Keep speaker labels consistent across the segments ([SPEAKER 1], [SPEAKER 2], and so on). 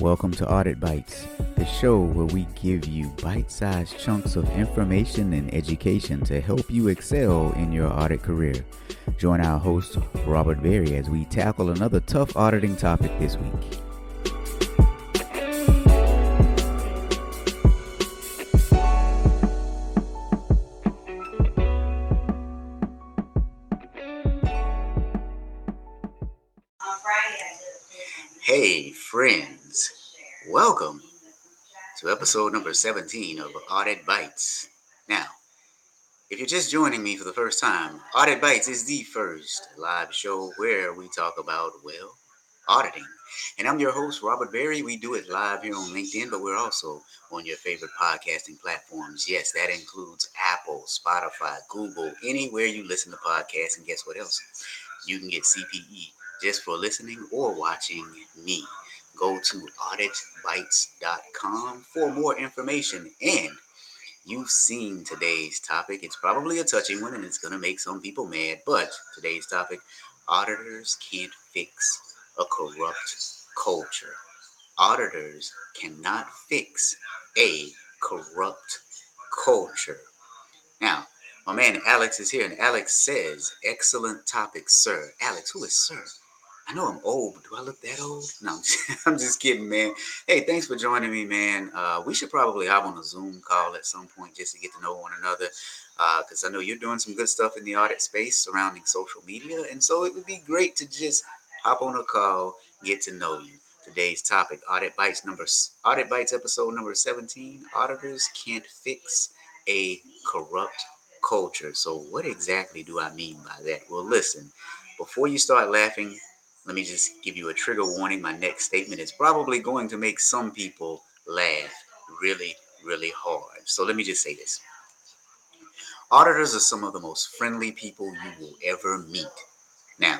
[SPEAKER 1] Welcome to Audit Bites, the show where we give you bite sized chunks of information and education to help you excel in your audit career. Join our host, Robert Berry, as we tackle another tough auditing topic this week. Episode number 17 of Audit Bites. Now, if you're just joining me for the first time, Audit Bites is the first live show where we talk about, well, auditing. And I'm your host, Robert Berry. We do it live here on LinkedIn, but we're also on your favorite podcasting platforms. Yes, that includes Apple, Spotify, Google, anywhere you listen to podcasts. And guess what else? You can get CPE just for listening or watching me. Go to auditbites.com for more information. And you've seen today's topic. It's probably a touching one and it's going to make some people mad. But today's topic auditors can't fix a corrupt culture. Auditors cannot fix a corrupt culture. Now, my man Alex is here, and Alex says, Excellent topic, sir. Alex, who is sir? I know I'm old, but do I look that old? No, I'm just, kidding, man. Hey, thanks for joining me, man. Uh, we should probably hop on a Zoom call at some point just to get to know one another. Because uh, I know you're doing some good stuff in the audit space surrounding social media. And so it would be great to just hop on a call, get to know you. Today's topic, Audit Bites number Audit Bites episode number 17. Auditors can't fix a corrupt culture. So what exactly do I mean by that? Well, listen, before you start laughing, let me just give you a trigger warning. My next statement is probably going to make some people laugh really, really hard. So let me just say this Auditors are some of the most friendly people you will ever meet. Now,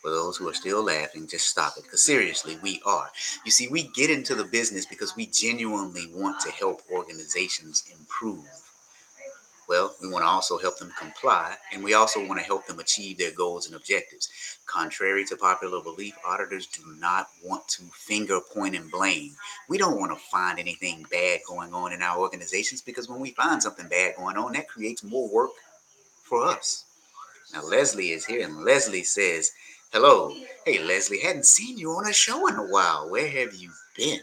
[SPEAKER 1] for those who are still laughing, just stop it. Because seriously, we are. You see, we get into the business because we genuinely want to help organizations improve. Well, we want to also help them comply, and we also want to help them achieve their goals and objectives. Contrary to popular belief, auditors do not want to finger point and blame. We don't want to find anything bad going on in our organizations because when we find something bad going on, that creates more work for us. Now, Leslie is here, and Leslie says, Hello. Hey, Leslie, hadn't seen you on a show in a while. Where have you been?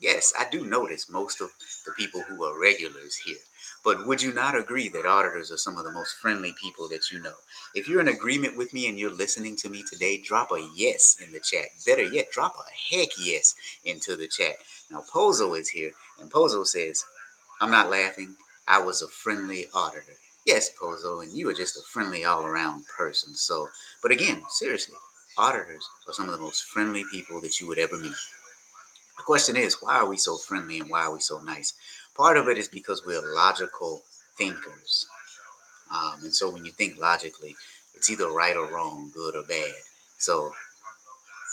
[SPEAKER 1] Yes, I do notice most of the people who are regulars here. But would you not agree that auditors are some of the most friendly people that you know? If you're in agreement with me and you're listening to me today, drop a yes in the chat. Better yet, drop a heck yes into the chat. Now, Pozo is here, and Pozo says, I'm not laughing. I was a friendly auditor. Yes, Pozo, and you are just a friendly all around person. So, but again, seriously, auditors are some of the most friendly people that you would ever meet. The question is, why are we so friendly and why are we so nice? Part of it is because we're logical thinkers. Um, and so when you think logically, it's either right or wrong, good or bad. So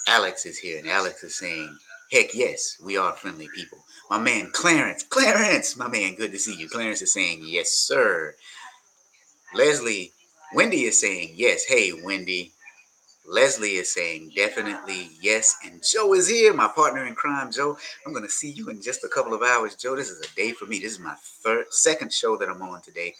[SPEAKER 1] Alex is here, and Alex is saying, heck yes, we are friendly people. My man Clarence, Clarence, my man, good to see you. Clarence is saying, yes, sir. Leslie, Wendy is saying, yes, hey, Wendy. Leslie is saying definitely yes. And Joe is here, my partner in crime, Joe. I'm going to see you in just a couple of hours. Joe, this is a day for me. This is my third, second show that I'm on today.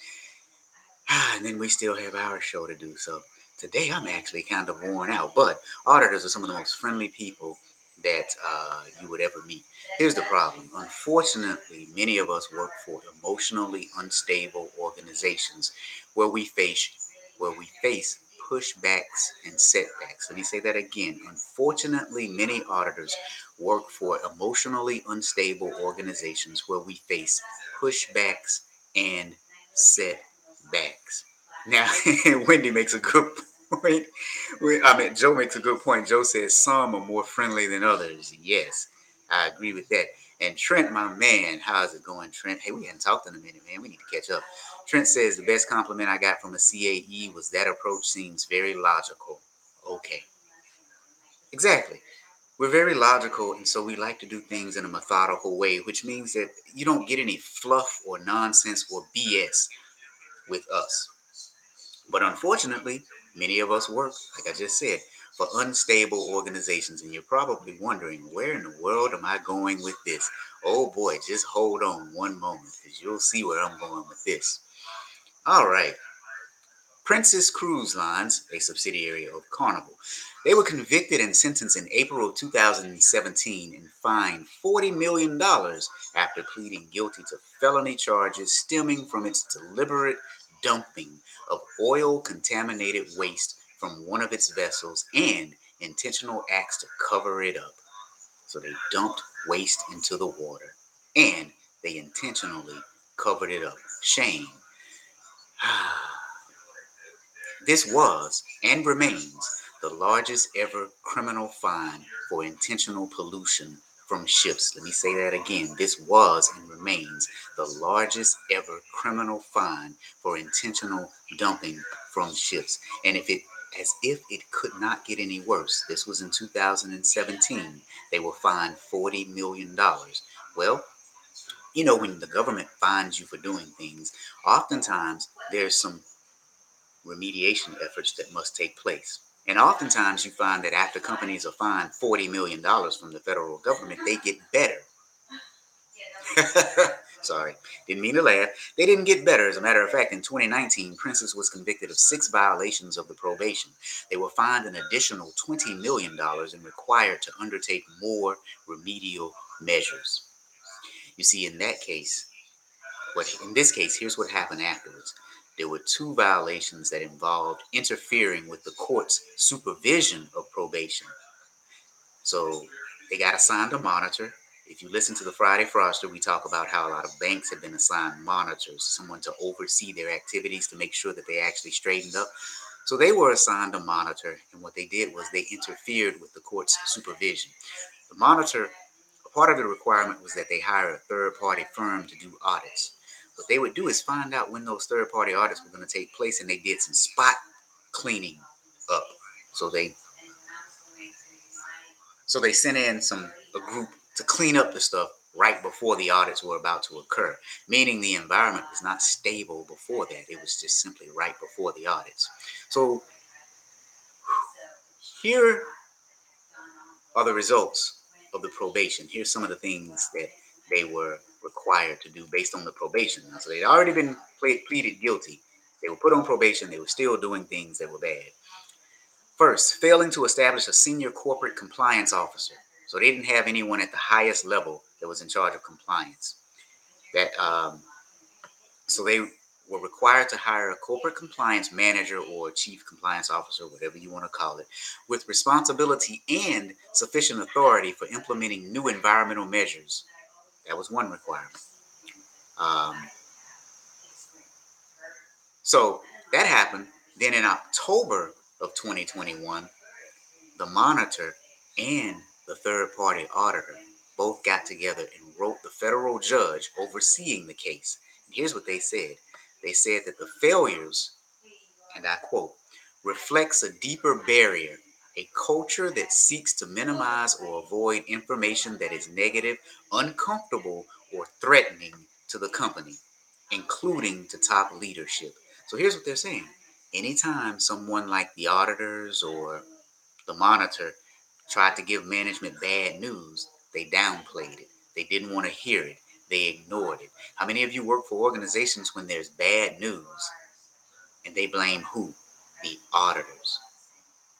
[SPEAKER 1] And then we still have our show to do. So today I'm actually kind of worn out. But auditors are some of the most friendly people that uh, you would ever meet. Here's the problem. Unfortunately, many of us work for emotionally unstable organizations where we face where we face pushbacks and setbacks. Let me say that again. Unfortunately, many auditors work for emotionally unstable organizations where we face pushbacks and setbacks. Now, Wendy makes a good point. I mean, Joe makes a good point. Joe says some are more friendly than others. Yes, I agree with that. And Trent, my man, how's it going, Trent? Hey, we hadn't talked in a minute, man. We need to catch up. Trent says the best compliment I got from a CAE was that approach seems very logical. Okay. Exactly. We're very logical, and so we like to do things in a methodical way, which means that you don't get any fluff or nonsense or BS with us. But unfortunately, many of us work, like I just said, for unstable organizations. And you're probably wondering, where in the world am I going with this? Oh boy, just hold on one moment because you'll see where I'm going with this. All right. Princess Cruise Lines, a subsidiary of Carnival, they were convicted and sentenced in April of 2017 and fined $40 million after pleading guilty to felony charges stemming from its deliberate dumping of oil contaminated waste from one of its vessels and intentional acts to cover it up. So they dumped waste into the water and they intentionally covered it up. Shame. this was and remains the largest ever criminal fine for intentional pollution from ships. Let me say that again. This was and remains the largest ever criminal fine for intentional dumping from ships. And if it as if it could not get any worse. This was in 2017. They were fined $40 million. Well, you know, when the government fines you for doing things, oftentimes there's some remediation efforts that must take place. And oftentimes you find that after companies are fined $40 million from the federal government, they get better. Sorry, didn't mean to laugh. They didn't get better. As a matter of fact, in 2019, Princess was convicted of six violations of the probation. They were fined an additional $20 million and required to undertake more remedial measures. You see, in that case, what in this case, here's what happened afterwards there were two violations that involved interfering with the court's supervision of probation. So they got assigned a monitor. If you listen to the Friday Froster, we talk about how a lot of banks have been assigned monitors, someone to oversee their activities to make sure that they actually straightened up. So they were assigned a monitor, and what they did was they interfered with the court's supervision. The monitor, a part of the requirement was that they hire a third party firm to do audits. What they would do is find out when those third party audits were going to take place, and they did some spot cleaning up. So they so they sent in some a group to clean up the stuff right before the audits were about to occur, meaning the environment was not stable before that. It was just simply right before the audits. So here are the results of the probation. Here's some of the things that they were required to do based on the probation. So they'd already been pleaded guilty. They were put on probation. They were still doing things that were bad. First, failing to establish a senior corporate compliance officer. So they didn't have anyone at the highest level that was in charge of compliance. That um, so they were required to hire a corporate compliance manager or chief compliance officer, whatever you want to call it, with responsibility and sufficient authority for implementing new environmental measures that was one requirement. Um, so that happened. Then in October of 2021, the monitor and the third party auditor both got together and wrote the federal judge overseeing the case. And here's what they said they said that the failures, and I quote, reflects a deeper barrier a culture that seeks to minimize or avoid information that is negative, uncomfortable, or threatening to the company, including to top leadership. So here's what they're saying anytime someone like the auditors or the monitor tried to give management bad news, they downplayed it. They didn't want to hear it. They ignored it. How many of you work for organizations when there's bad news and they blame who? The auditors.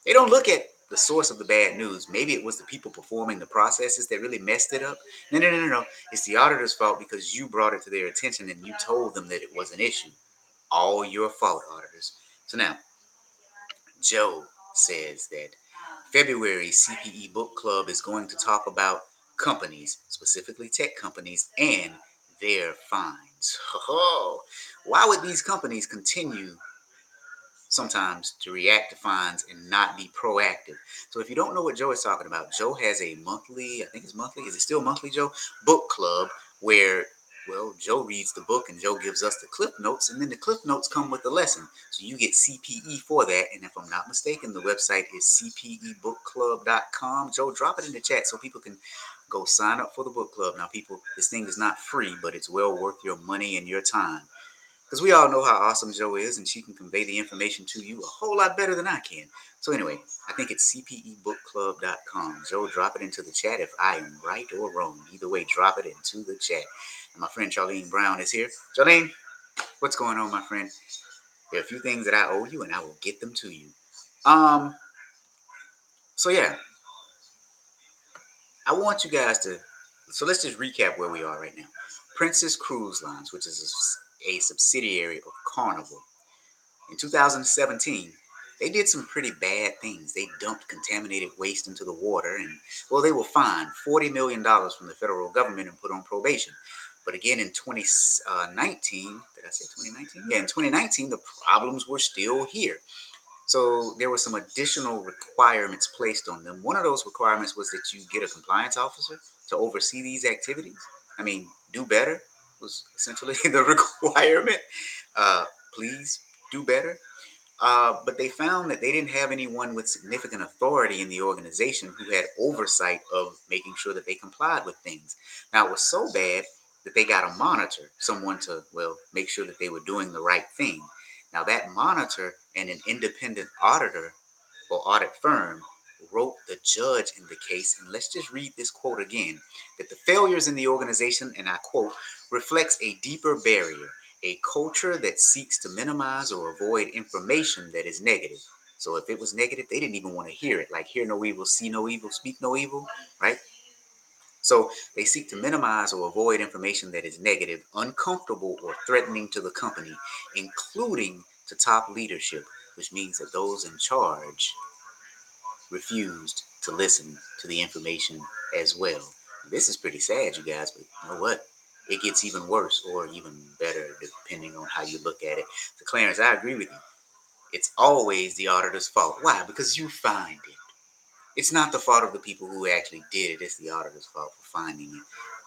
[SPEAKER 1] They don't look at the source of the bad news. Maybe it was the people performing the processes that really messed it up. No, no, no, no, no. It's the auditor's fault because you brought it to their attention and you told them that it was an issue. All your fault, auditors. So now, Joe says that February CPE Book Club is going to talk about companies, specifically tech companies, and their fines. Oh, why would these companies continue sometimes to react to fines and not be proactive. So if you don't know what Joe is talking about, Joe has a monthly, I think it's monthly, is it still monthly, Joe? Book club where well, Joe reads the book and Joe gives us the clip notes, and then the clip notes come with the lesson. So you get CPE for that. And if I'm not mistaken, the website is cpebookclub.com. Joe, drop it in the chat so people can go sign up for the book club. Now, people, this thing is not free, but it's well worth your money and your time. because we all know how awesome Joe is, and she can convey the information to you a whole lot better than I can. So anyway, I think it's cpebookclub.com. Joe, drop it into the chat if I am right or wrong. Either way, drop it into the chat. And my friend Charlene Brown is here. Charlene, what's going on, my friend? There are a few things that I owe you, and I will get them to you. Um. So yeah, I want you guys to. So let's just recap where we are right now. Princess Cruise Lines, which is a, a subsidiary of Carnival, in 2017, they did some pretty bad things. They dumped contaminated waste into the water, and well, they were fined $40 million from the federal government and put on probation. But again, in 2019, did I say 2019? Yeah, in 2019, the problems were still here. So there were some additional requirements placed on them. One of those requirements was that you get a compliance officer to oversee these activities. I mean, do better was essentially the requirement. Uh, please do better. Uh, but they found that they didn't have anyone with significant authority in the organization who had oversight of making sure that they complied with things. Now, it was so bad that they got a monitor, someone to, well, make sure that they were doing the right thing. Now, that monitor and an independent auditor or audit firm wrote the judge in the case. And let's just read this quote again that the failures in the organization, and I quote, reflects a deeper barrier a culture that seeks to minimize or avoid information that is negative. So if it was negative, they didn't even want to hear it. Like hear no evil, see no evil, speak no evil, right? So they seek to minimize or avoid information that is negative, uncomfortable, or threatening to the company, including to top leadership, which means that those in charge refused to listen to the information as well. This is pretty sad, you guys, but you know what? it gets even worse or even better depending on how you look at it. So Clarence, I agree with you. It's always the auditor's fault. Why? Because you find it. It's not the fault of the people who actually did it. It's the auditor's fault for finding it.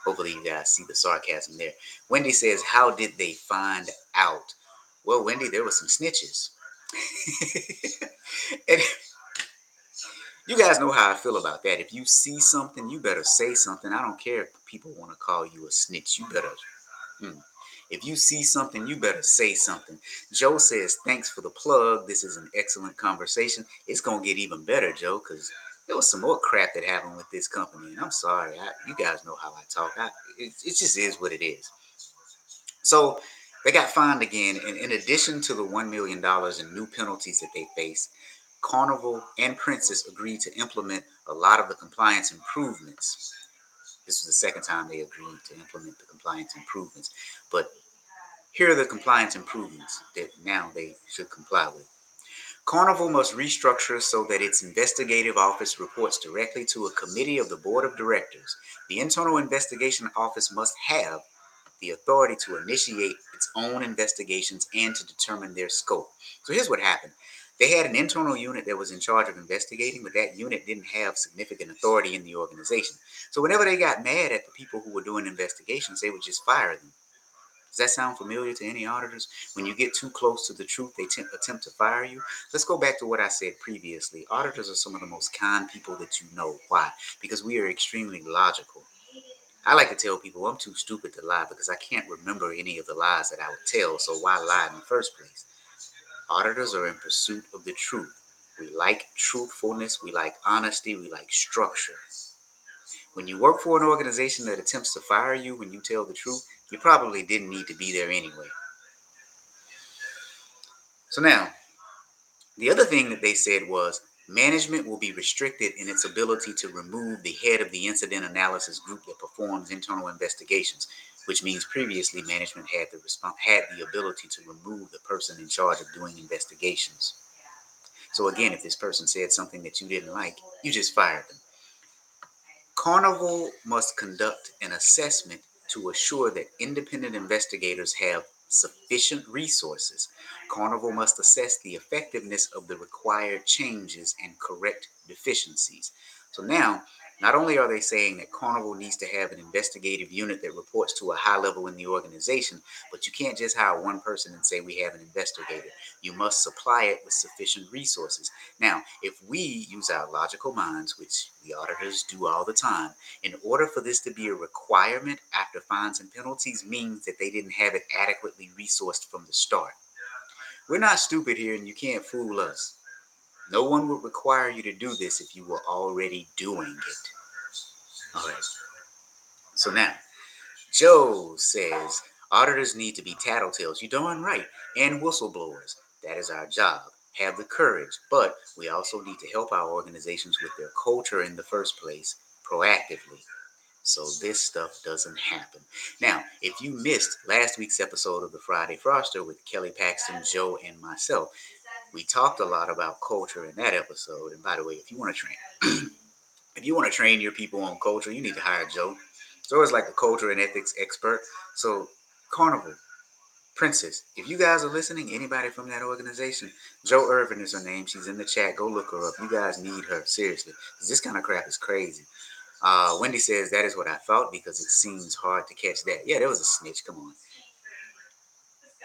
[SPEAKER 1] Hopefully you guys see the sarcasm there. Wendy says, how did they find out? Well, Wendy, there were some snitches. and you guys know how I feel about that. If you see something, you better say something. I don't care if people want to call you a snitch. You better. Hmm. If you see something, you better say something. Joe says, Thanks for the plug. This is an excellent conversation. It's going to get even better, Joe, because there was some more crap that happened with this company. And I'm sorry. I, you guys know how I talk. I, it, it just is what it is. So they got fined again. And in addition to the $1 million in new penalties that they face, Carnival and Princess agreed to implement a lot of the compliance improvements. This was the second time they agreed to implement the compliance improvements. But here are the compliance improvements that now they should comply with. Carnival must restructure so that its investigative office reports directly to a committee of the board of directors. The internal investigation office must have the authority to initiate its own investigations and to determine their scope. So here's what happened they had an internal unit that was in charge of investigating, but that unit didn't have significant authority in the organization. So whenever they got mad at the people who were doing investigations, they would just fire them. Does that sound familiar to any auditors? When you get too close to the truth, they t- attempt to fire you. Let's go back to what I said previously. Auditors are some of the most kind people that you know. Why? Because we are extremely logical. I like to tell people I'm too stupid to lie because I can't remember any of the lies that I would tell. So why lie in the first place? Auditors are in pursuit of the truth. We like truthfulness, we like honesty, we like structure. When you work for an organization that attempts to fire you when you tell the truth, you probably didn't need to be there anyway. So now, the other thing that they said was management will be restricted in its ability to remove the head of the incident analysis group that performs internal investigations which means previously management had the response had the ability to remove the person in charge of doing investigations. So again, if this person said something that you didn't like, you just fired them. Carnival must conduct an assessment to assure that independent investigators have sufficient resources. Carnival must assess the effectiveness of the required changes and correct deficiencies. So now Not only are they saying that Carnival needs to have an investigative unit that reports to a high level in the organization, but you can't just hire one person and say we have an investigator. You must supply it with sufficient resources. Now, if we use our logical minds, which the auditors do all the time, in order for this to be a requirement after fines and penalties means that they didn't have it adequately resourced from the start. We're not stupid here and you can't fool us. No one would require you to do this if you were already doing it. All right. So now, Joe says auditors need to be tattletales. You're darn right. And whistleblowers. That is our job. Have the courage. But we also need to help our organizations with their culture in the first place proactively. So this stuff doesn't happen. Now, if you missed last week's episode of the Friday Froster with Kelly Paxton, Joe, and myself, we talked a lot about culture in that episode. And by the way, if you want to train if you want to train your people on culture, you need to hire Joe. Joe is like a culture and ethics expert. So, Carnival, Princess, if you guys are listening, anybody from that organization, Joe Irvin is her name. She's in the chat. Go look her up. You guys need her, seriously. This kind of crap is crazy. Uh, Wendy says that is what I thought because it seems hard to catch that. Yeah, there was a snitch. Come on.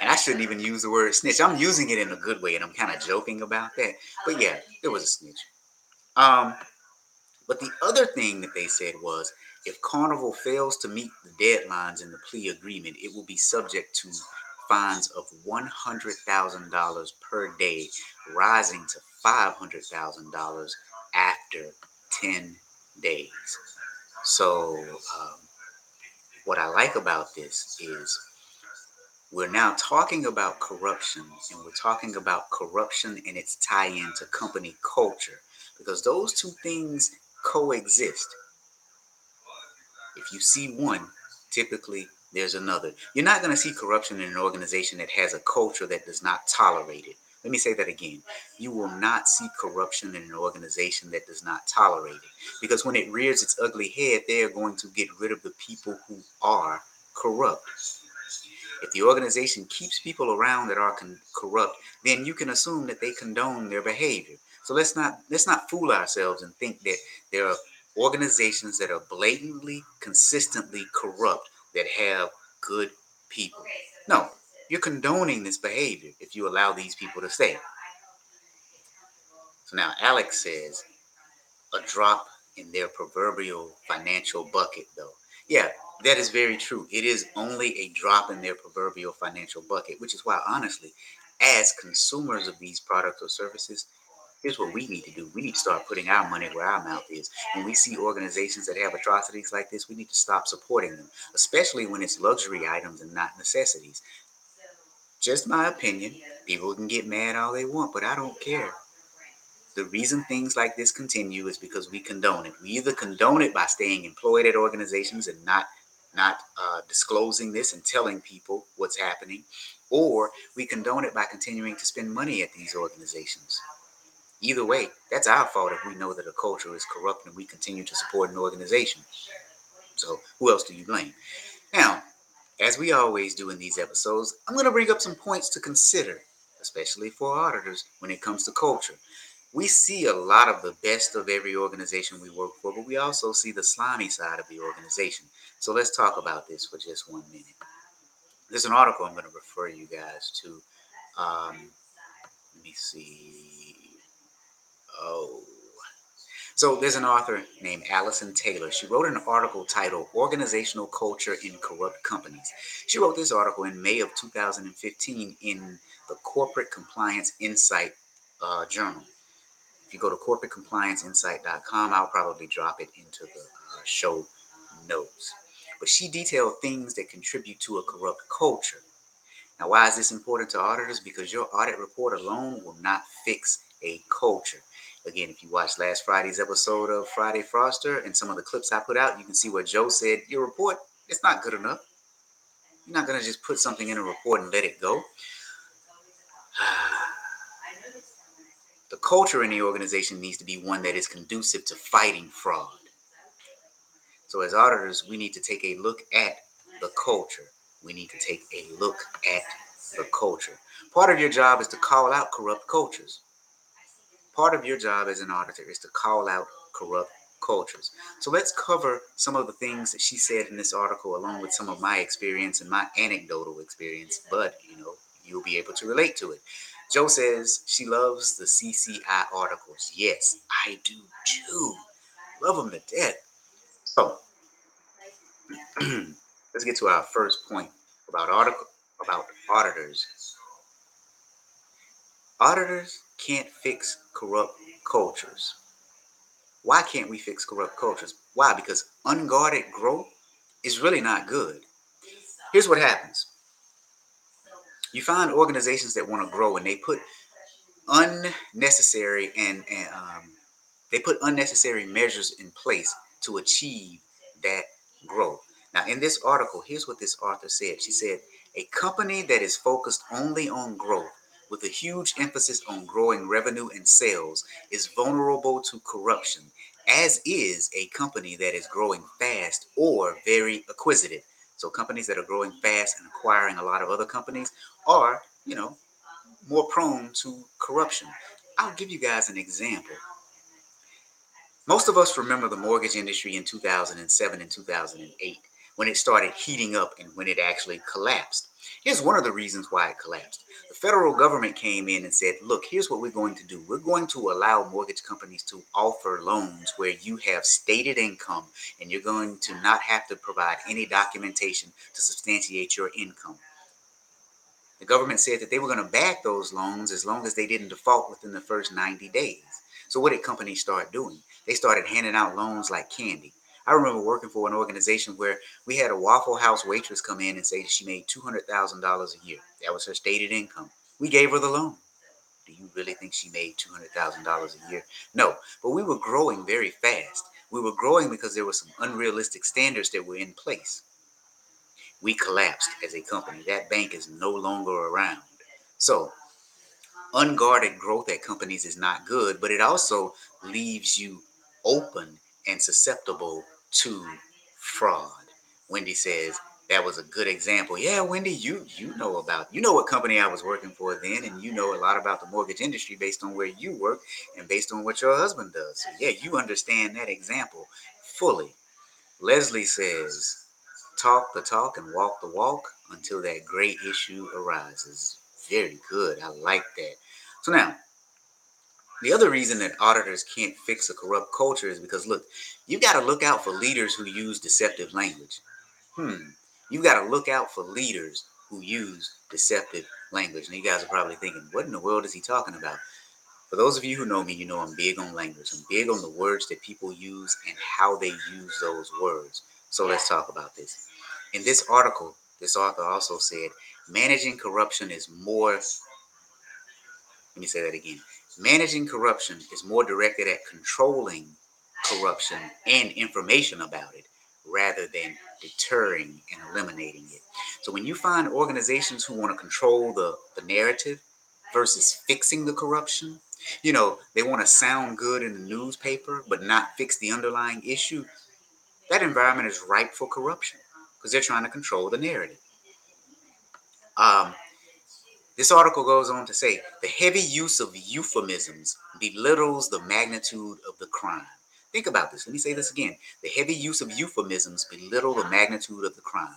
[SPEAKER 1] And I shouldn't even use the word snitch. I'm using it in a good way, and I'm kind of joking about that. But yeah, it was a snitch. Um, but the other thing that they said was if Carnival fails to meet the deadlines in the plea agreement, it will be subject to fines of $100,000 per day, rising to $500,000 after 10 days. So, um, what I like about this is we're now talking about corruption, and we're talking about corruption and its tie in to company culture because those two things coexist. If you see one, typically there's another. You're not going to see corruption in an organization that has a culture that does not tolerate it. Let me say that again. You will not see corruption in an organization that does not tolerate it. Because when it rears its ugly head, they are going to get rid of the people who are corrupt. If the organization keeps people around that are con- corrupt, then you can assume that they condone their behavior. So let's not let's not fool ourselves and think that there are organizations that are blatantly, consistently corrupt that have good people. No, you're condoning this behavior if you allow these people to stay. So now Alex says a drop in their proverbial financial bucket, though. Yeah, that is very true. It is only a drop in their proverbial financial bucket, which is why, honestly, as consumers of these products or services, here's what we need to do. We need to start putting our money where our mouth is. When we see organizations that have atrocities like this, we need to stop supporting them, especially when it's luxury items and not necessities. Just my opinion. People can get mad all they want, but I don't care. The reason things like this continue is because we condone it. We either condone it by staying employed at organizations and not not uh, disclosing this and telling people what's happening, or we condone it by continuing to spend money at these organizations. Either way, that's our fault if we know that a culture is corrupt and we continue to support an organization. So, who else do you blame? Now, as we always do in these episodes, I'm going to bring up some points to consider, especially for auditors when it comes to culture. We see a lot of the best of every organization we work for, but we also see the slimy side of the organization. So, let's talk about this for just one minute. There's an article I'm going to refer you guys to. Um, let me see. Oh. So there's an author named Allison Taylor. She wrote an article titled Organizational Culture in Corrupt Companies. She wrote this article in May of 2015 in the Corporate Compliance Insight uh, Journal. If you go to corporatecomplianceinsight.com, I'll probably drop it into the uh, show notes. But she detailed things that contribute to a corrupt culture. Now, why is this important to auditors? Because your audit report alone will not fix a culture. Again, if you watched last Friday's episode of Friday Froster and some of the clips I put out, you can see what Joe said. Your report, it's not good enough. You're not going to just put something in a report and let it go. the culture in the organization needs to be one that is conducive to fighting fraud. So, as auditors, we need to take a look at the culture. We need to take a look at the culture. Part of your job is to call out corrupt cultures. Part of your job as an auditor is to call out corrupt cultures. So let's cover some of the things that she said in this article, along with some of my experience and my anecdotal experience. But you know, you'll be able to relate to it. Joe says she loves the CCI articles. Yes, I do too. Love them to death. So let's get to our first point about article about auditors. Auditors can't fix corrupt cultures. Why can't we fix corrupt cultures? Why? Because unguarded growth is really not good. Here's what happens you find organizations that want to grow and they put unnecessary and, and um, they put unnecessary measures in place to achieve that growth. Now, in this article, here's what this author said. She said, A company that is focused only on growth with a huge emphasis on growing revenue and sales is vulnerable to corruption, as is a company that is growing fast or very acquisitive. So companies that are growing fast and acquiring a lot of other companies are, you know, more prone to corruption. I'll give you guys an example. Most of us remember the mortgage industry in 2007 and 2008 when it started heating up and when it actually collapsed. Here's one of the reasons why it collapsed. The federal government came in and said, look, here's what we're going to do. We're going to allow mortgage companies to offer loans where you have stated income and you're going to not have to provide any documentation to substantiate your income. The government said that they were going to back those loans as long as they didn't default within the first 90 days. So, what did companies start doing? They started handing out loans like candy. I remember working for an organization where we had a Waffle House waitress come in and say she made $200,000 a year. That was her stated income. We gave her the loan. Do you really think she made $200,000 a year? No, but we were growing very fast. We were growing because there were some unrealistic standards that were in place. We collapsed as a company. That bank is no longer around. So, unguarded growth at companies is not good, but it also leaves you open and susceptible to fraud. Wendy says that was a good example. Yeah, Wendy, you you know about you know what company I was working for then, and you know a lot about the mortgage industry based on where you work and based on what your husband does. So yeah, you understand that example fully. Leslie says, talk the talk and walk the walk until that great issue arises. Very good. I like that. So now the other reason that auditors can't fix a corrupt culture is because, look, you got to look out for leaders who use deceptive language. Hmm. You got to look out for leaders who use deceptive language. And you guys are probably thinking, what in the world is he talking about? For those of you who know me, you know I'm big on language. I'm big on the words that people use and how they use those words. So let's talk about this. In this article, this author also said managing corruption is more. Let me say that again. Managing corruption is more directed at controlling corruption and information about it rather than deterring and eliminating it. So when you find organizations who want to control the, the narrative versus fixing the corruption, you know, they want to sound good in the newspaper but not fix the underlying issue, that environment is ripe for corruption because they're trying to control the narrative. Um, this article goes on to say the heavy use of euphemisms belittles the magnitude of the crime. Think about this. Let me say this again. The heavy use of euphemisms belittle the magnitude of the crime.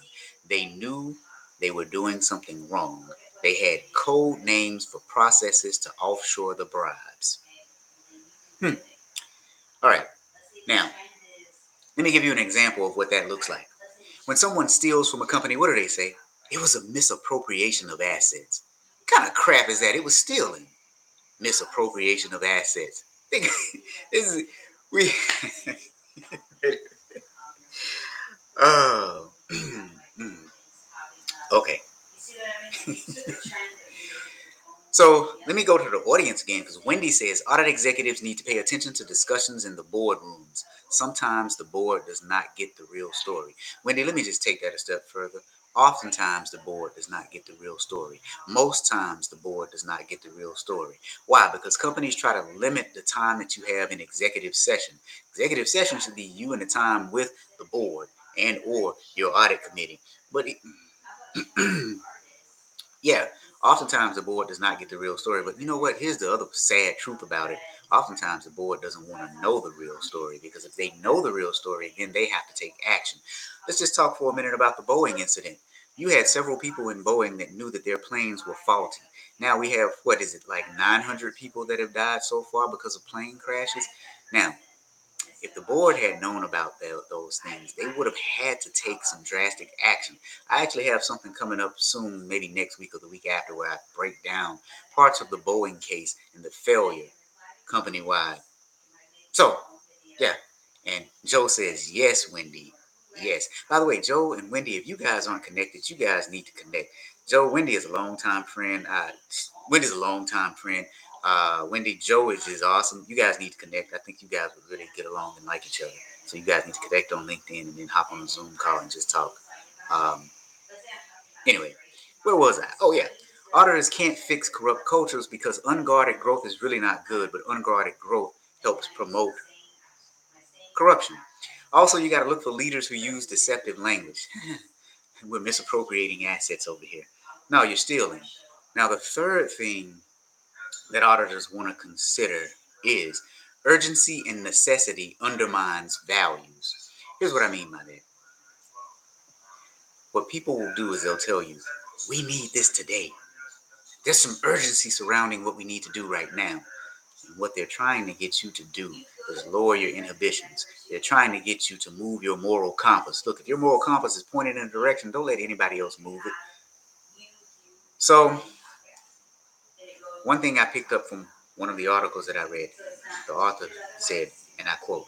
[SPEAKER 1] They knew they were doing something wrong. They had code names for processes to offshore the bribes. Hmm. All right. Now, let me give you an example of what that looks like. When someone steals from a company, what do they say? It was a misappropriation of assets kind of crap is that? It was stealing, misappropriation of assets. This is we. oh, okay. So let me go to the audience again because Wendy says audit executives need to pay attention to discussions in the boardrooms. Sometimes the board does not get the real story. Wendy, let me just take that a step further. Oftentimes, the board does not get the real story. Most times, the board does not get the real story. Why? Because companies try to limit the time that you have in executive session. Executive session should be you and the time with the board and or your audit committee. But it, yeah, oftentimes the board does not get the real story. But you know what? Here's the other sad truth about it. oftentimes the board doesn't want to know the real story because if they know the real story, then they have to take action. Let's just talk for a minute about the Boeing incident. You had several people in Boeing that knew that their planes were faulty. Now we have, what is it, like 900 people that have died so far because of plane crashes? Now, if the board had known about the, those things, they would have had to take some drastic action. I actually have something coming up soon, maybe next week or the week after, where I break down parts of the Boeing case and the failure company wide. So, yeah. And Joe says, yes, Wendy. Yes. By the way, Joe and Wendy, if you guys aren't connected, you guys need to connect. Joe, Wendy is a longtime friend. Uh, Wendy's a longtime friend. Uh, Wendy, Joe is awesome. You guys need to connect. I think you guys would really get along and like each other. So you guys need to connect on LinkedIn and then hop on a Zoom call and just talk. Um, anyway, where was I? Oh yeah, auditors can't fix corrupt cultures because unguarded growth is really not good, but unguarded growth helps promote corruption. Also, you got to look for leaders who use deceptive language. We're misappropriating assets over here. No, you're stealing. Now, the third thing that auditors want to consider is urgency and necessity undermines values. Here's what I mean by that. What people will do is they'll tell you, we need this today. There's some urgency surrounding what we need to do right now. And what they're trying to get you to do is lower your inhibitions. They're trying to get you to move your moral compass. Look, if your moral compass is pointed in a direction, don't let anybody else move it. So, one thing I picked up from one of the articles that I read, the author said, and I quote,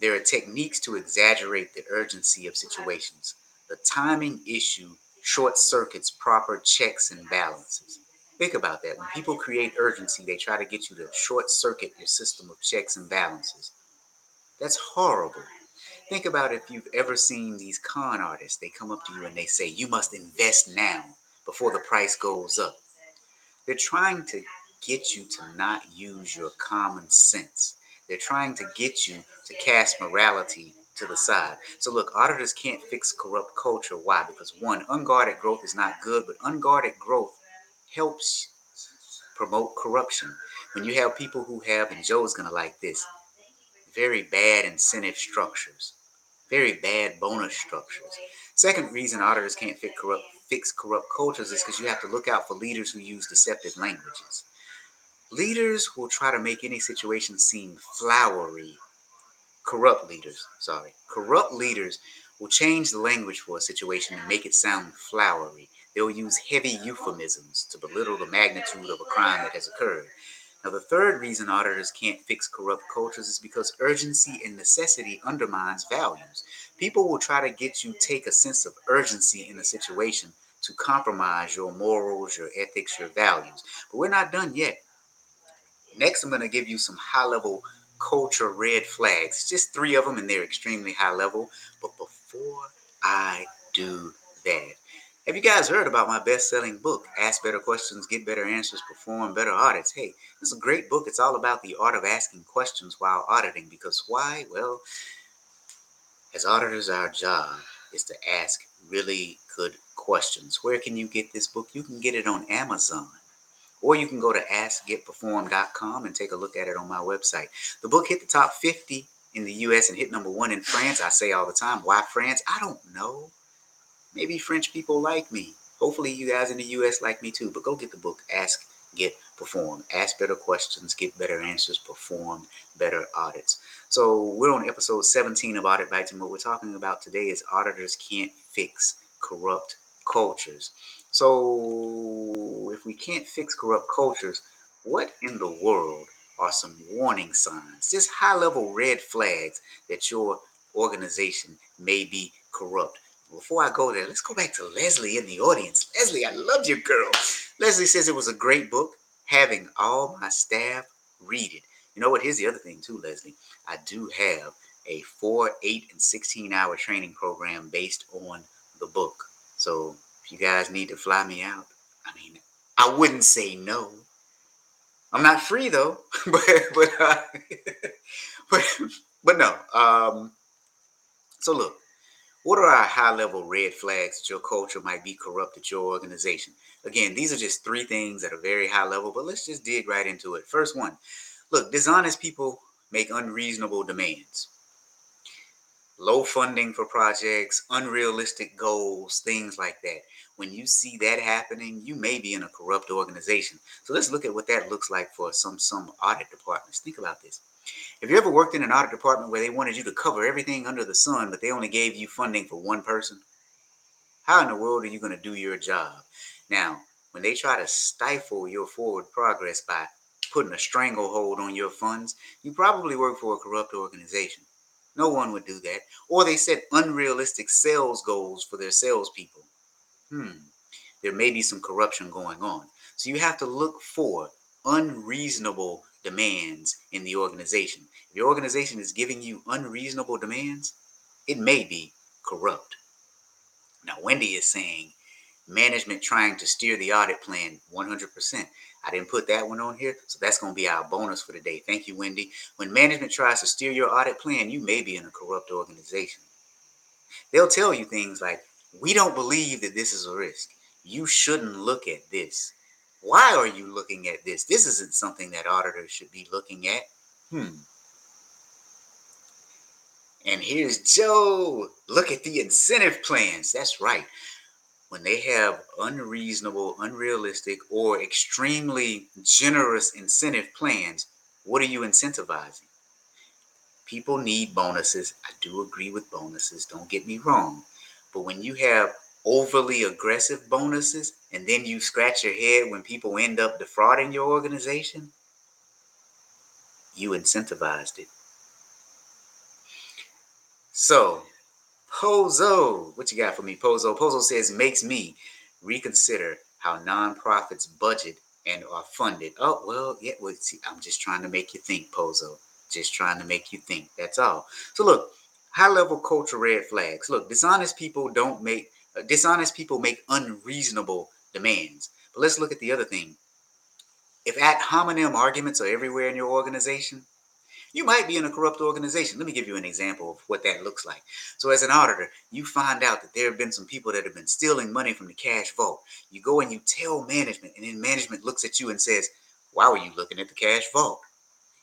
[SPEAKER 1] there are techniques to exaggerate the urgency of situations. The timing issue short circuits proper checks and balances. Think about that. When people create urgency, they try to get you to short circuit your system of checks and balances. That's horrible. Think about if you've ever seen these con artists. They come up to you and they say, You must invest now before the price goes up. They're trying to get you to not use your common sense. They're trying to get you to cast morality to the side. So, look, auditors can't fix corrupt culture. Why? Because one, unguarded growth is not good, but unguarded growth helps promote corruption. When you have people who have, and Joe's going to like this, very bad incentive structures, very bad bonus structures. Second reason auditors can't fix corrupt, fix corrupt cultures is because you have to look out for leaders who use deceptive languages. Leaders will try to make any situation seem flowery. Corrupt leaders, sorry. Corrupt leaders will change the language for a situation and make it sound flowery. They'll use heavy euphemisms to belittle the magnitude of a crime that has occurred. Now, the third reason auditors can't fix corrupt cultures is because urgency and necessity undermines values. People will try to get you take a sense of urgency in a situation to compromise your morals, your ethics, your values. But we're not done yet. Next, I'm going to give you some high level culture red flags, just three of them, and they're extremely high level. But before I do that, have you guys heard about my best-selling book, Ask Better Questions, Get Better Answers, Perform Better Audits? Hey, this is a great book. It's all about the art of asking questions while auditing. Because why? Well, as auditors, our job is to ask really good questions. Where can you get this book? You can get it on Amazon. Or you can go to askgetperform.com and take a look at it on my website. The book hit the top 50 in the US and hit number one in France. I say all the time, why France? I don't know. Maybe French people like me. Hopefully, you guys in the US like me too. But go get the book. Ask, get, perform. Ask better questions, get better answers, perform better audits. So, we're on episode 17 of Audit Bites, and what we're talking about today is auditors can't fix corrupt cultures. So, if we can't fix corrupt cultures, what in the world are some warning signs, just high level red flags that your organization may be corrupt? Before I go there, let's go back to Leslie in the audience. Leslie, I loved your girl. Leslie says it was a great book, having all my staff read it. You know what? Here's the other thing, too, Leslie. I do have a four, eight, and 16 hour training program based on the book. So if you guys need to fly me out, I mean, I wouldn't say no. I'm not free though, but but uh, but but no. Um, so look, what are our high level red flags that your culture might be corrupt at your organization? Again, these are just three things that are very high level, but let's just dig right into it. First one Look, dishonest people make unreasonable demands. Low funding for projects, unrealistic goals, things like that. When you see that happening, you may be in a corrupt organization. So let's look at what that looks like for some some audit departments. Think about this. Have you ever worked in an audit department where they wanted you to cover everything under the sun, but they only gave you funding for one person? How in the world are you going to do your job? Now, when they try to stifle your forward progress by putting a stranglehold on your funds, you probably work for a corrupt organization. No one would do that. Or they set unrealistic sales goals for their salespeople. Hmm, there may be some corruption going on. So you have to look for unreasonable demands in the organization. If your organization is giving you unreasonable demands, it may be corrupt. Now, Wendy is saying management trying to steer the audit plan 100%. I didn't put that one on here, so that's going to be our bonus for today. Thank you, Wendy. When management tries to steer your audit plan, you may be in a corrupt organization. They'll tell you things like, we don't believe that this is a risk. You shouldn't look at this. Why are you looking at this? This isn't something that auditors should be looking at. Hmm. And here's Joe. Look at the incentive plans. That's right when they have unreasonable, unrealistic, or extremely generous incentive plans, what are you incentivizing? People need bonuses. I do agree with bonuses, don't get me wrong. But when you have overly aggressive bonuses and then you scratch your head when people end up defrauding your organization, you incentivized it. So, Pozo, what you got for me, Pozo? Pozo says makes me reconsider how nonprofits budget and are funded. Oh well, yeah. Well, see, I'm just trying to make you think, Pozo. Just trying to make you think. That's all. So look, high level culture red flags. Look, dishonest people don't make uh, dishonest people make unreasonable demands. But let's look at the other thing. If ad hominem arguments are everywhere in your organization, you might be in a corrupt organization. Let me give you an example of what that looks like. So, as an auditor, you find out that there have been some people that have been stealing money from the cash vault. You go and you tell management, and then management looks at you and says, Why were you looking at the cash vault?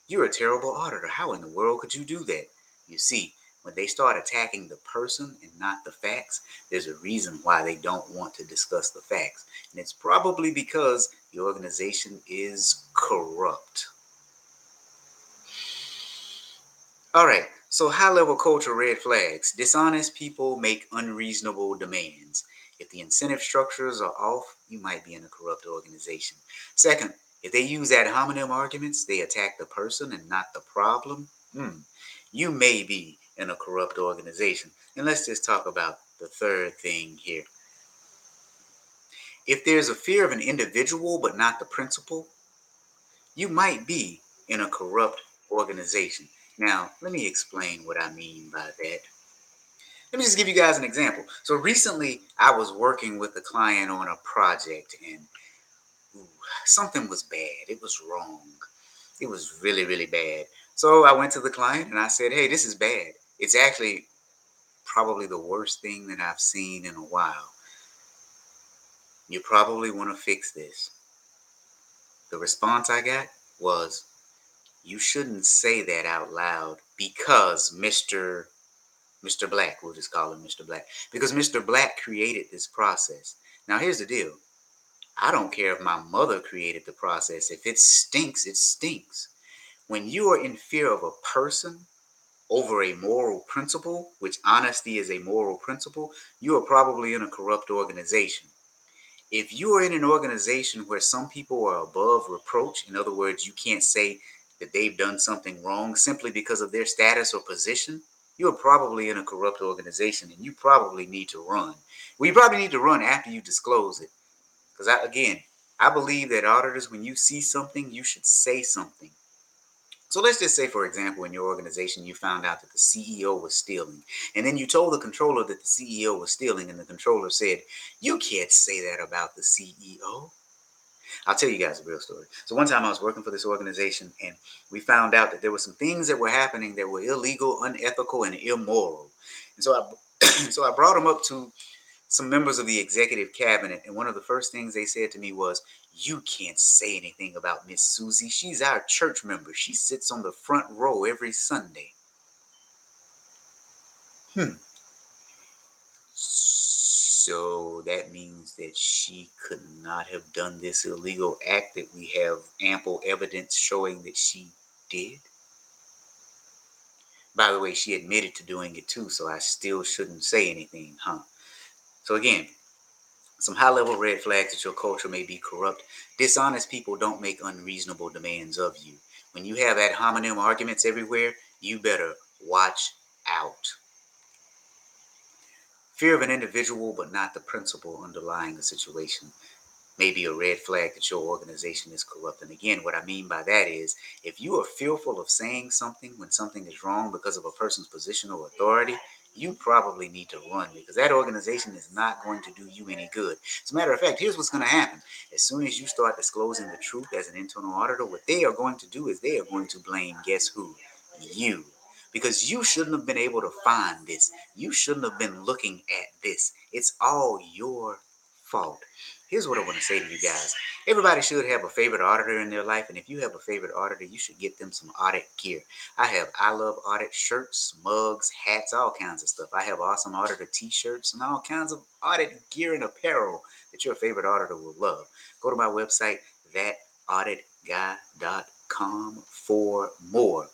[SPEAKER 1] You're a terrible auditor. How in the world could you do that? You see, when they start attacking the person and not the facts, there's a reason why they don't want to discuss the facts. And it's probably because the organization is corrupt. All right. So high level culture red flags. Dishonest people make unreasonable demands. If the incentive structures are off, you might be in a corrupt organization. Second, if they use ad hominem arguments, they attack the person and not the problem. Hmm, you may be in a corrupt organization. And let's just talk about the third thing here. If there's a fear of an individual but not the principle, you might be in a corrupt organization. Now, let me explain what I mean by that. Let me just give you guys an example. So recently, I was working with a client on a project, and ooh, something was bad. It was wrong. It was really, really bad. So I went to the client and I said, Hey, this is bad. It's actually probably the worst thing that I've seen in a while. You probably want to fix this. The response I got was, you shouldn't say that out loud because Mr. Mr. Black, we'll just call him Mr. Black, because Mr. Black created this process. Now, here's the deal I don't care if my mother created the process. If it stinks, it stinks. When you are in fear of a person over a moral principle, which honesty is a moral principle, you are probably in a corrupt organization. If you are in an organization where some people are above reproach, in other words, you can't say that they've done something wrong simply because of their status or position, you're probably in a corrupt organization and you probably need to run. You probably need to run after you disclose it. Because I, again, I believe that auditors, when you see something, you should say something. So let's just say, for example, in your organization, you found out that the CEO was stealing. And then you told the controller that the CEO was stealing, and the controller said, You can't say that about the CEO. I'll tell you guys a real story. So one time I was working for this organization and we found out that there were some things that were happening that were illegal, unethical, and immoral. And so I so I brought them up to some members of the executive cabinet, and one of the first things they said to me was, You can't say anything about Miss Susie. She's our church member. She sits on the front row every Sunday. Hmm. So that means that she could not have done this illegal act that we have ample evidence showing that she did. By the way, she admitted to doing it too, so I still shouldn't say anything, huh? So again, some high level red flags that your culture may be corrupt. Dishonest people don't make unreasonable demands of you. When you have ad hominem arguments everywhere, you better watch out. Fear of an individual, but not the principle underlying the situation, may be a red flag that your organization is corrupt. And again, what I mean by that is if you are fearful of saying something when something is wrong because of a person's position or authority, you probably need to run because that organization is not going to do you any good. As a matter of fact, here's what's going to happen. As soon as you start disclosing the truth as an internal auditor, what they are going to do is they are going to blame guess who? You because you shouldn't have been able to find this. You shouldn't have been looking at this. It's all your fault. Here's what I want to say to you guys. Everybody should have a favorite auditor in their life. And if you have a favorite auditor, you should get them some audit gear. I have I Love Audit shirts, mugs, hats, all kinds of stuff. I have awesome auditor t shirts and all kinds of audit gear and apparel that your favorite auditor will love. Go to my website, thatauditguy.com for more.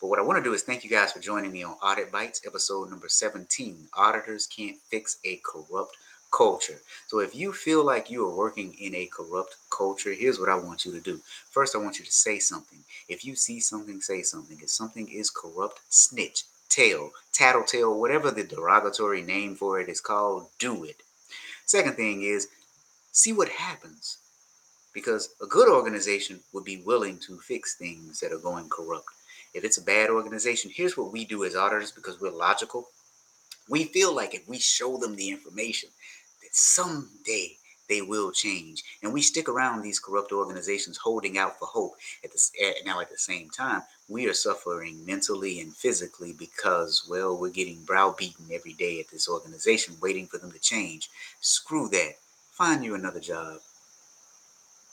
[SPEAKER 1] But what I want to do is thank you guys for joining me on Audit Bites, episode number 17. Auditors can't fix a corrupt culture. So if you feel like you are working in a corrupt culture, here's what I want you to do. First, I want you to say something. If you see something, say something. If something is corrupt, snitch, tell, tattletale, whatever the derogatory name for it is called, do it. Second thing is see what happens. Because a good organization would be willing to fix things that are going corrupt. If it's a bad organization, here's what we do as auditors because we're logical. We feel like if we show them the information, someday they will change. And we stick around these corrupt organizations holding out for hope. At the, now, at the same time, we are suffering mentally and physically because, well, we're getting browbeaten every day at this organization, waiting for them to change. Screw that. Find you another job.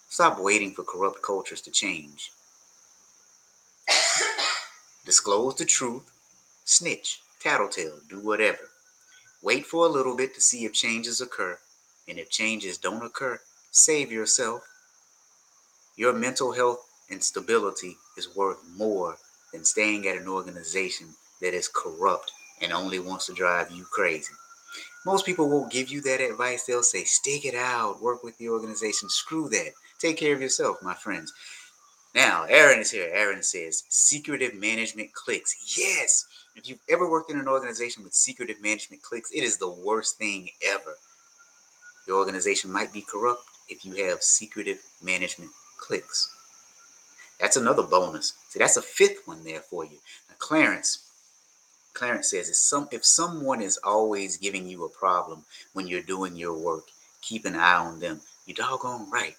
[SPEAKER 1] Stop waiting for corrupt cultures to change disclose the truth, snitch, tattletale, do whatever. Wait for a little bit to see if changes occur, and if changes don't occur, save yourself. Your mental health and stability is worth more than staying at an organization that is corrupt and only wants to drive you crazy. Most people won't give you that advice. They'll say, stick it out, work with the organization. Screw that. Take care of yourself, my friends. Now, Aaron is here. Aaron says, secretive management cliques. Yes. If you've ever worked in an organization with secretive management cliques, it is the worst thing ever. Your organization might be corrupt if you have secretive management cliques. That's another bonus. See, that's a fifth one there for you. Now, Clarence, Clarence says, if, some, if someone is always giving you a problem when you're doing your work, keep an eye on them. You're doggone right.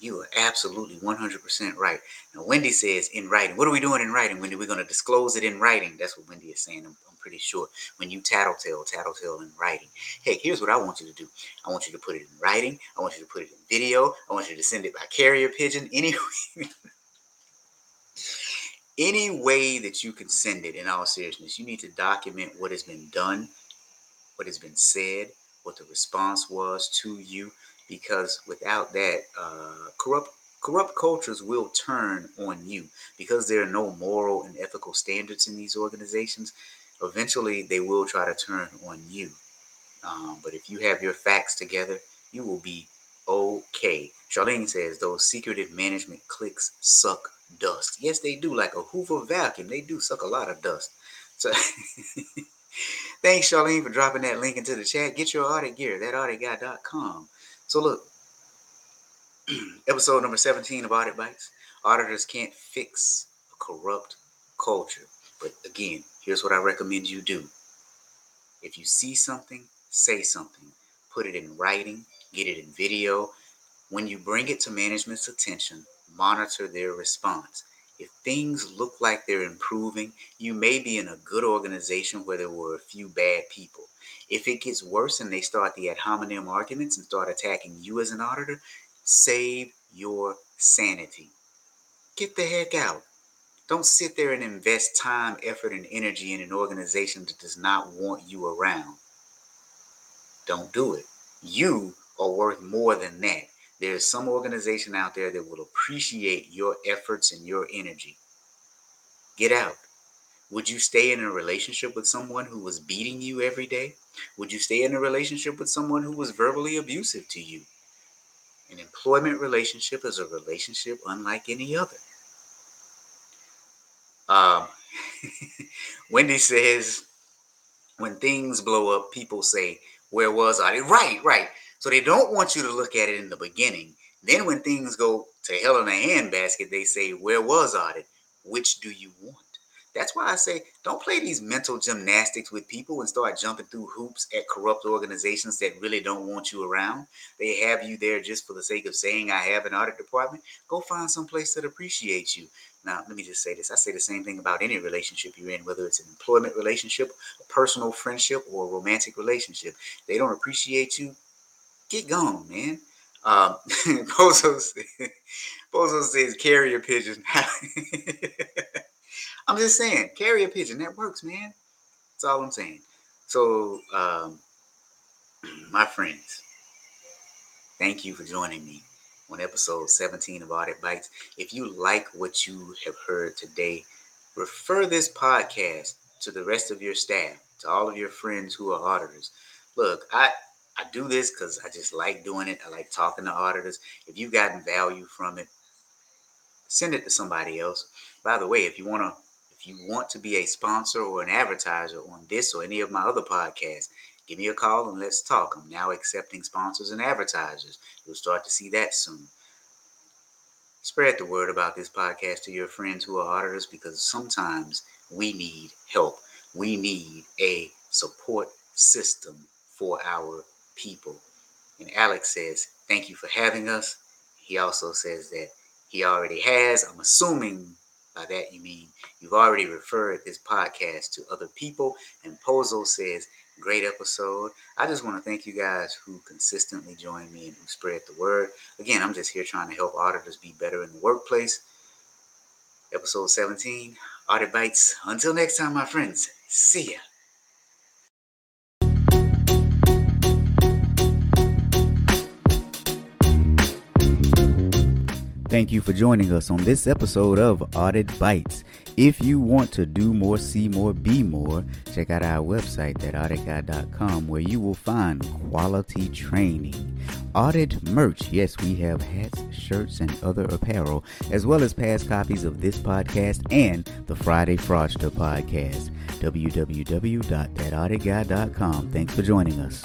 [SPEAKER 1] You are absolutely 100% right. Now, Wendy says in writing. What are we doing in writing, Wendy? We're going to disclose it in writing. That's what Wendy is saying. I'm, I'm pretty sure. When you tattletale, tattletale in writing. Hey, here's what I want you to do. I want you to put it in writing. I want you to put it in video. I want you to send it by carrier pigeon. Any, any way that you can send it in all seriousness, you need to document what has been done, what has been said, what the response was to you because without that, uh, corrupt corrupt cultures will turn on you because there are no moral and ethical standards in these organizations. Eventually, they will try to turn on you. Um, but if you have your facts together, you will be okay. Charlene says those secretive management cliques suck dust. Yes, they do. Like a Hoover vacuum, they do suck a lot of dust. So. Thanks, Charlene, for dropping that link into the chat. Get your audit gear, thatauditguy.com. So look, episode number 17 of Audit Bites. Auditors can't fix a corrupt culture. But again, here's what I recommend you do. If you see something, say something. Put it in writing, get it in video. When you bring it to management's attention, monitor their response. If things look like they're improving, you may be in a good organization where there were a few bad people. If it gets worse and they start the ad hominem arguments and start attacking you as an auditor, save your sanity. Get the heck out. Don't sit there and invest time, effort, and energy in an organization that does not want you around. Don't do it. You are worth more than that. There's some organization out there that will appreciate your efforts and your energy. Get out. Would you stay in a relationship with someone who was beating you every day? Would you stay in a relationship with someone who was verbally abusive to you? An employment relationship is a relationship unlike any other. Um, Wendy says, when things blow up, people say, Where was I? Right, right. So they don't want you to look at it in the beginning. Then when things go to hell in a handbasket, they say, Where was audit? Which do you want? That's why I say don't play these mental gymnastics with people and start jumping through hoops at corrupt organizations that really don't want you around. They have you there just for the sake of saying I have an audit department. Go find some place that appreciates you. Now, let me just say this. I say the same thing about any relationship you're in, whether it's an employment relationship, a personal friendship, or a romantic relationship. They don't appreciate you, get gone, man. Um, Pozo, says, Pozo says carrier pigeon. I'm just saying, carrier pigeon, that works, man. That's all I'm saying. So, um, my friends, thank you for joining me on episode 17 of Audit Bites. If you like what you have heard today, refer this podcast to the rest of your staff, to all of your friends who are auditors. Look, I I do this because I just like doing it. I like talking to auditors. If you've gotten value from it, send it to somebody else. By the way, if you want to if you want to be a sponsor or an advertiser on this or any of my other podcasts, give me a call and let's talk. I'm now accepting sponsors and advertisers. You'll start to see that soon. Spread the word about this podcast to your friends who are auditors because sometimes we need help. We need a support system for our people. And Alex says, Thank you for having us. He also says that he already has. I'm assuming by that you mean you've already referred this podcast to other people. And Pozo says, Great episode. I just want to thank you guys who consistently join me and who spread the word. Again, I'm just here trying to help auditors be better in the workplace. Episode 17, Audit Bites. Until next time, my friends, see ya. Thank you for joining us on this episode of Audit Bites. If you want to do more, see more, be more, check out our website at auditguy.com where you will find quality training. Audit merch. Yes, we have hats, shirts, and other apparel, as well as past copies of this podcast and the Friday Fraudster podcast. www.thatauditguy.com. Thanks for joining us.